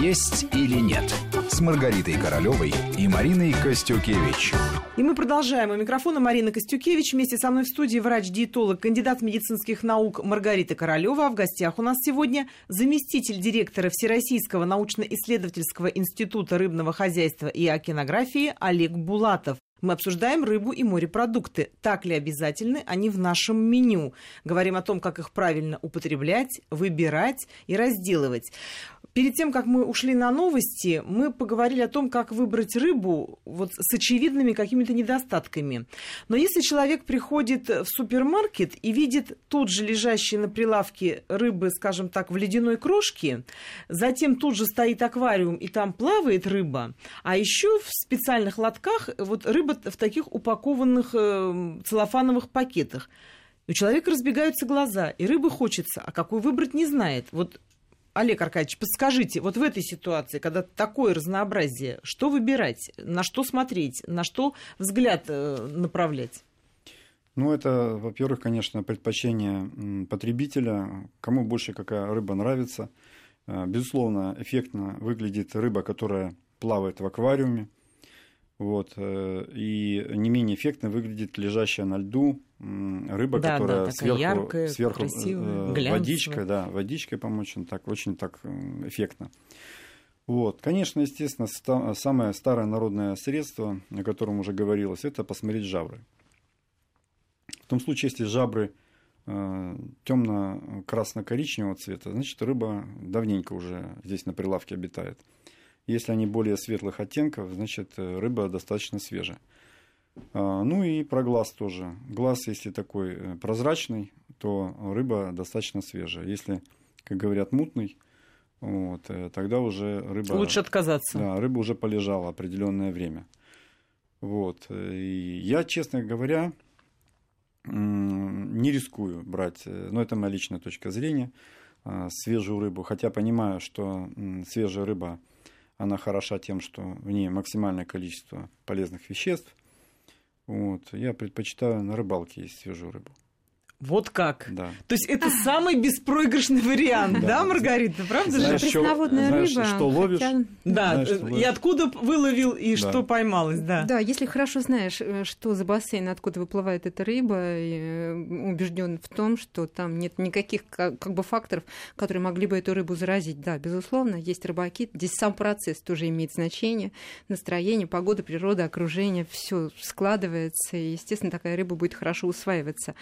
«Есть или нет» с Маргаритой Королевой и Мариной Костюкевич. И мы продолжаем. У микрофона Марина Костюкевич. Вместе со мной в студии врач-диетолог, кандидат медицинских наук Маргарита Королева. А в гостях у нас сегодня заместитель директора Всероссийского научно-исследовательского института рыбного хозяйства и океанографии Олег Булатов. Мы обсуждаем рыбу и морепродукты. Так ли обязательны они в нашем меню? Говорим о том, как их правильно употреблять, выбирать и разделывать. Перед тем, как мы ушли на новости, мы поговорили о том, как выбрать рыбу вот с очевидными какими-то недостатками. Но если человек приходит в супермаркет и видит тут же лежащие на прилавке рыбы, скажем так, в ледяной крошке, затем тут же стоит аквариум и там плавает рыба, а еще в специальных лотках вот рыба в таких упакованных э, целлофановых пакетах. У человека разбегаются глаза, и рыбы хочется, а какую выбрать не знает. Вот Олег Аркадьевич, подскажите, вот в этой ситуации, когда такое разнообразие, что выбирать, на что смотреть, на что взгляд э, направлять? Ну, это, во-первых, конечно, предпочтение потребителя, кому больше какая рыба нравится. Э, безусловно, эффектно выглядит рыба, которая плавает в аквариуме. Вот, э, и не менее эффектно выглядит лежащая на льду рыба, да, которая да, сверху, яркая, сверху красивая, э, водичкой, да, водичкой помочь, так, очень так эффектно. Вот. Конечно, естественно, самое старое народное средство, о котором уже говорилось, это посмотреть жабры. В том случае, если жабры э, темно-красно-коричневого цвета, значит, рыба давненько уже здесь на прилавке обитает. Если они более светлых оттенков, значит, э, рыба достаточно свежая. А, ну и про глаз тоже. Глаз, если такой э, прозрачный, то рыба достаточно свежая. Если, как говорят, мутный, вот, э, тогда уже рыба... Лучше отказаться. Да, рыба уже полежала определенное время. Вот. И я, честно говоря, не рискую брать, но это моя личная точка зрения, а, свежую рыбу, хотя понимаю, что свежая рыба она хороша тем, что в ней максимальное количество полезных веществ. Вот. Я предпочитаю на рыбалке есть свежую рыбу. Вот как? Да. То есть это самый беспроигрышный вариант, да, Маргарита, правда же? Пресноводная рыба. что ловишь. Да, и откуда выловил, и что поймалось, да. Да, если хорошо знаешь, э, что за бассейн, откуда выплывает эта рыба, э, убежден в том, что там нет никаких как бы факторов, которые могли бы эту рыбу заразить. Да, безусловно, есть рыбаки. Здесь сам процесс тоже имеет значение. Настроение, погода, природа, окружение, все складывается, и, естественно, такая рыба будет хорошо усваиваться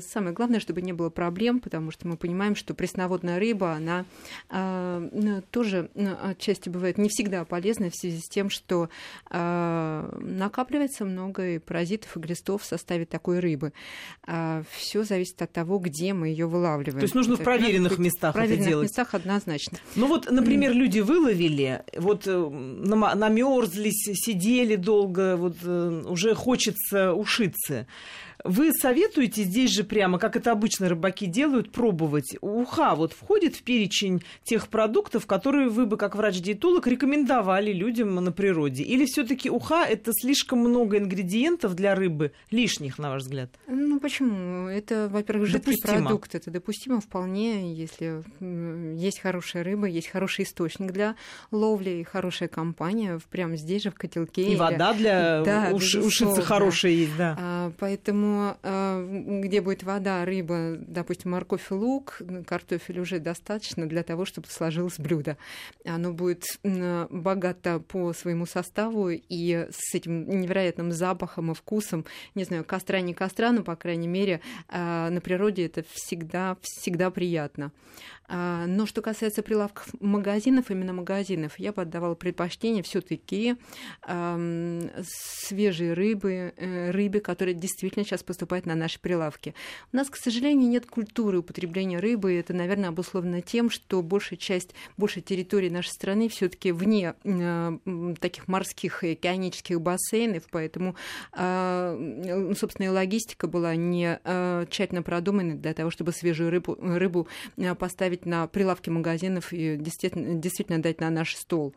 самое главное, чтобы не было проблем, потому что мы понимаем, что пресноводная рыба, она э, тоже отчасти бывает не всегда полезна в связи с тем, что э, накапливается много паразитов и глистов в составе такой рыбы. Э, Все зависит от того, где мы ее вылавливаем. То есть нужно это, в проверенных местах в проверенных это делать. местах однозначно. Ну вот, например, люди выловили, вот э, намерзлись, сидели долго, вот э, уже хочется ушиться. Вы советуете здесь же прямо, как это обычно рыбаки делают, пробовать? Уха вот входит в перечень тех продуктов, которые вы бы, как врач-диетолог, рекомендовали людям на природе? Или все таки уха – это слишком много ингредиентов для рыбы, лишних, на ваш взгляд? Ну, почему? Это, во-первых, жидкий допустимо. продукт. Это допустимо вполне, если есть хорошая рыба, есть хороший источник для ловли и хорошая компания прямо здесь же, в котелке. И вода для да, уш... ушицы хорошая есть, да. А, поэтому э, где будет вода, рыба, допустим, морковь лук, картофель уже достаточно для того, чтобы сложилось блюдо. Оно будет богато по своему составу и с этим невероятным запахом и вкусом. Не знаю, костра не костра, но, по крайней мере, э, на природе это всегда, всегда приятно. А, но что касается прилавков магазинов, именно магазинов, я бы отдавала предпочтение все-таки свежей рыбы, э, рыбе, которая действительно сейчас поступает на наши прилавки. У нас, к сожалению, нет культуры употребления рыбы. Это, наверное, обусловлено тем, что большая часть, большая территории нашей страны все-таки вне э, таких морских и океанических бассейнов, поэтому, э, собственно, и логистика была не тщательно продумана для того, чтобы свежую рыбу, рыбу поставить поставить на прилавки магазинов и действительно, действительно дать на наш стол.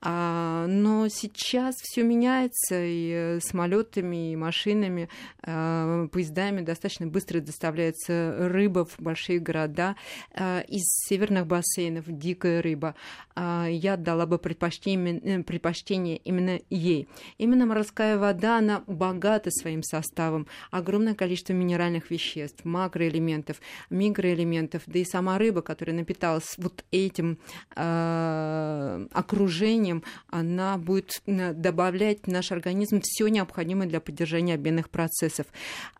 А, но сейчас все меняется, и самолетами, и машинами, а, поездами достаточно быстро доставляется рыба в большие города а, из северных бассейнов, дикая рыба. А, я дала бы предпочтение, э, предпочтение именно ей. Именно морская вода, она богата своим составом, огромное количество минеральных веществ, макроэлементов, микроэлементов, да и сама рыба, которая напиталась вот этим э, окружением, она будет добавлять в наш организм все необходимое для поддержания обменных процессов.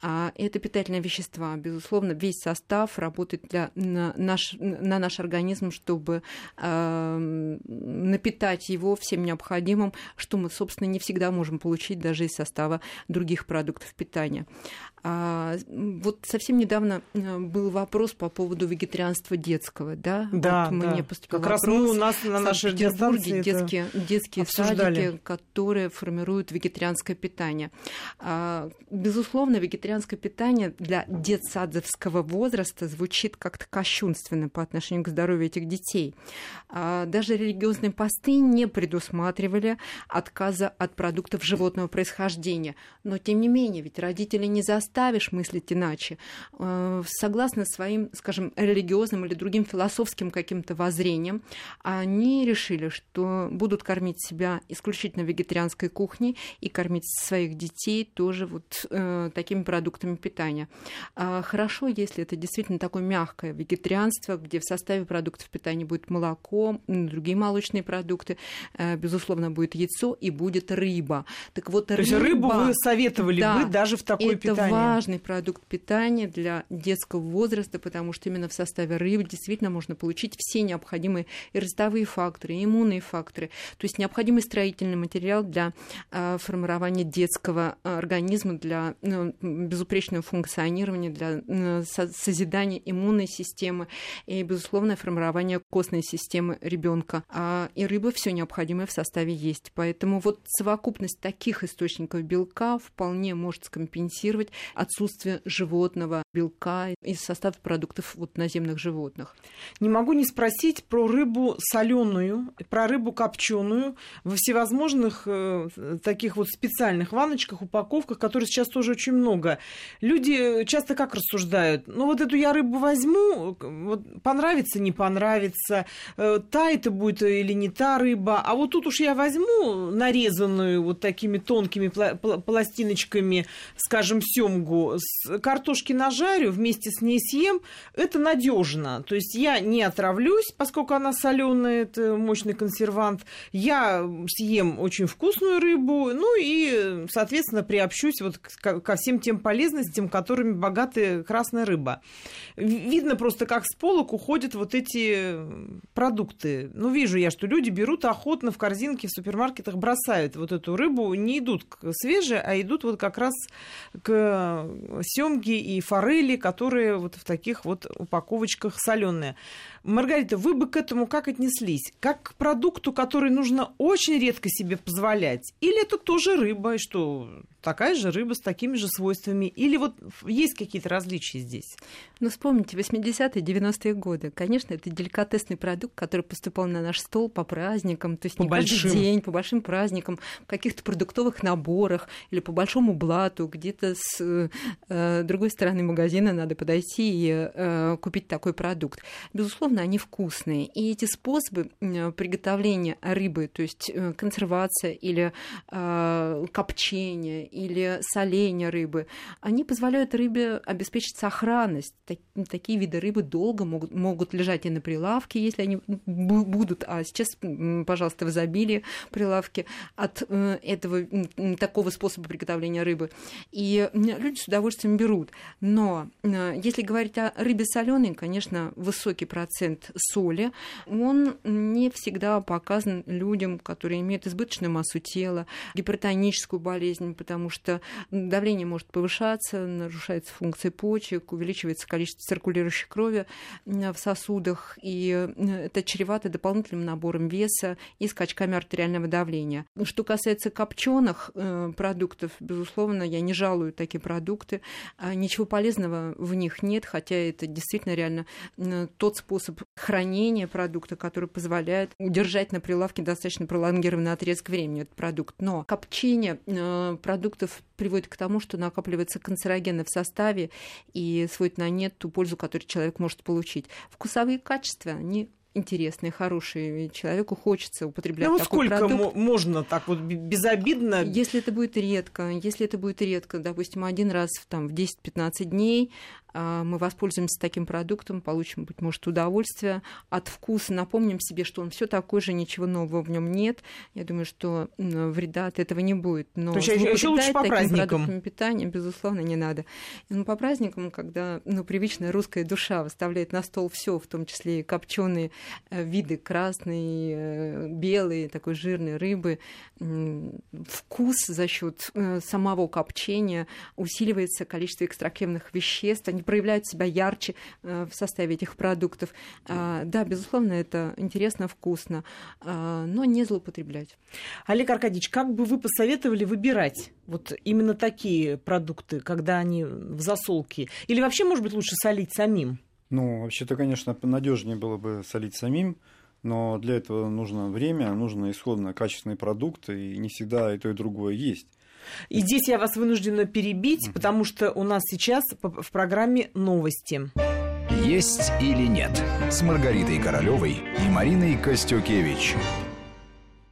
А это питательные вещества. Безусловно, весь состав работает для, на, наш, на наш организм, чтобы э, напитать его всем необходимым, что мы, собственно, не всегда можем получить даже из состава других продуктов питания. А, вот совсем недавно э, был вопрос по поводу вегетарианства детского, да? Да, вот да. Мне поступил как раз мы у нас на нашей Петербурге детские, детские садики, которые формируют вегетарианское питание. А, безусловно, вегетарианское питание для детсадовского возраста звучит как-то кощунственно по отношению к здоровью этих детей. А, даже религиозные посты не предусматривали отказа от продуктов животного происхождения. Но, тем не менее, ведь родители не заставили заставишь мыслить иначе, э, согласно своим, скажем, религиозным или другим философским каким-то воззрениям, они решили, что будут кормить себя исключительно вегетарианской кухней и кормить своих детей тоже вот э, такими продуктами питания. А хорошо, если это действительно такое мягкое вегетарианство, где в составе продуктов питания будет молоко, другие молочные продукты, э, безусловно, будет яйцо и будет рыба. Так вот, То рыба... есть рыбу вы советовали да, бы даже в такое это питание? Важный продукт питания для детского возраста, потому что именно в составе рыбы действительно можно получить все необходимые и ростовые факторы, и иммунные факторы, то есть необходимый строительный материал для э, формирования детского организма, для э, безупречного функционирования, для э, созидания иммунной системы и, безусловно, формирования костной системы ребенка. А, и рыба все необходимое в составе есть. Поэтому вот совокупность таких источников белка вполне может скомпенсировать отсутствие животного белка из состава продуктов вот, наземных животных. Не могу не спросить про рыбу соленую, про рыбу копченую во всевозможных э, таких вот специальных ваночках, упаковках, которые сейчас тоже очень много. Люди часто как рассуждают? Ну вот эту я рыбу возьму, вот, понравится, не понравится, э, та это будет или не та рыба, а вот тут уж я возьму нарезанную вот такими тонкими пластиночками, скажем, семгу, с картошки нажарю, вместе с ней съем, это надежно. То есть я не отравлюсь, поскольку она соленая, это мощный консервант. Я съем очень вкусную рыбу, ну и, соответственно, приобщусь вот ко всем тем полезностям, которыми богаты красная рыба. Видно просто, как с полок уходят вот эти продукты. Ну, вижу я, что люди берут охотно в корзинке в супермаркетах, бросают вот эту рыбу, не идут к свежей, а идут вот как раз к семги и форели, которые вот в таких вот упаковочках соленые. Маргарита, вы бы к этому как отнеслись? Как к продукту, который нужно очень редко себе позволять? Или это тоже рыба, и что такая же рыба с такими же свойствами? Или вот есть какие-то различия здесь? Ну, вспомните, 80-е, 90-е годы. Конечно, это деликатесный продукт, который поступал на наш стол по праздникам, то есть по не большим. каждый день, по большим праздникам, в каких-то продуктовых наборах или по большому блату, где-то с э, другой стороны магазина надо подойти и э, купить такой продукт. Безусловно, они вкусные. И эти способы приготовления рыбы, то есть э, консервация или э, копчение или соление рыбы, они позволяют рыбе обеспечить сохранность. Такие виды рыбы долго могут, могут лежать и на прилавке, если они будут, а сейчас, пожалуйста, в изобилии прилавки от э, этого такого способа приготовления рыбы. И люди с удовольствием берут. Но если говорить о рыбе соленой, конечно, высокий процент соли, он не всегда показан людям, которые имеют избыточную массу тела, гипертоническую болезнь, потому что давление может повышаться, нарушается функция почек, увеличивается количество циркулирующей крови в сосудах, и это чревато дополнительным набором веса и скачками артериального давления. Что касается копченых э, продуктов, безусловно, я не жалую такие продукты. А ничего полезного полезного в них нет, хотя это действительно реально тот способ хранения продукта, который позволяет удержать на прилавке достаточно пролонгированный отрезок времени этот продукт. Но копчение э, продуктов приводит к тому, что накапливаются канцерогены в составе и сводит на нет ту пользу, которую человек может получить. Вкусовые качества, они интересные, хорошие, и человеку хочется употреблять ну, вот такой сколько продукт. можно так вот безобидно? Если это будет редко, если это будет редко, допустим, один раз там, в 10-15 дней, мы воспользуемся таким продуктом, получим, быть может, удовольствие от вкуса, напомним себе, что он все такой же, ничего нового в нем нет. Я думаю, что вреда от этого не будет. Но То есть еще лучше по праздникам. питания, безусловно, не надо. Но по праздникам, когда ну, привычная русская душа выставляет на стол все, в том числе и копченые э, виды красные, э, белые, такой жирной рыбы, вкус за счет э, самого копчения усиливается количество экстрактивных веществ, они проявляют себя ярче э, в составе этих продуктов. А, да, безусловно, это интересно, вкусно, а, но не злоупотреблять. Олег Аркадьевич, как бы вы посоветовали выбирать вот именно такие продукты, когда они в засолке? Или вообще, может быть, лучше солить самим? Ну, вообще-то, конечно, надежнее было бы солить самим, но для этого нужно время, нужно исходно качественные продукты, и не всегда и то, и другое есть. И здесь я вас вынуждена перебить, потому что у нас сейчас в программе новости. Есть или нет с Маргаритой Королевой и Мариной Костюкевич.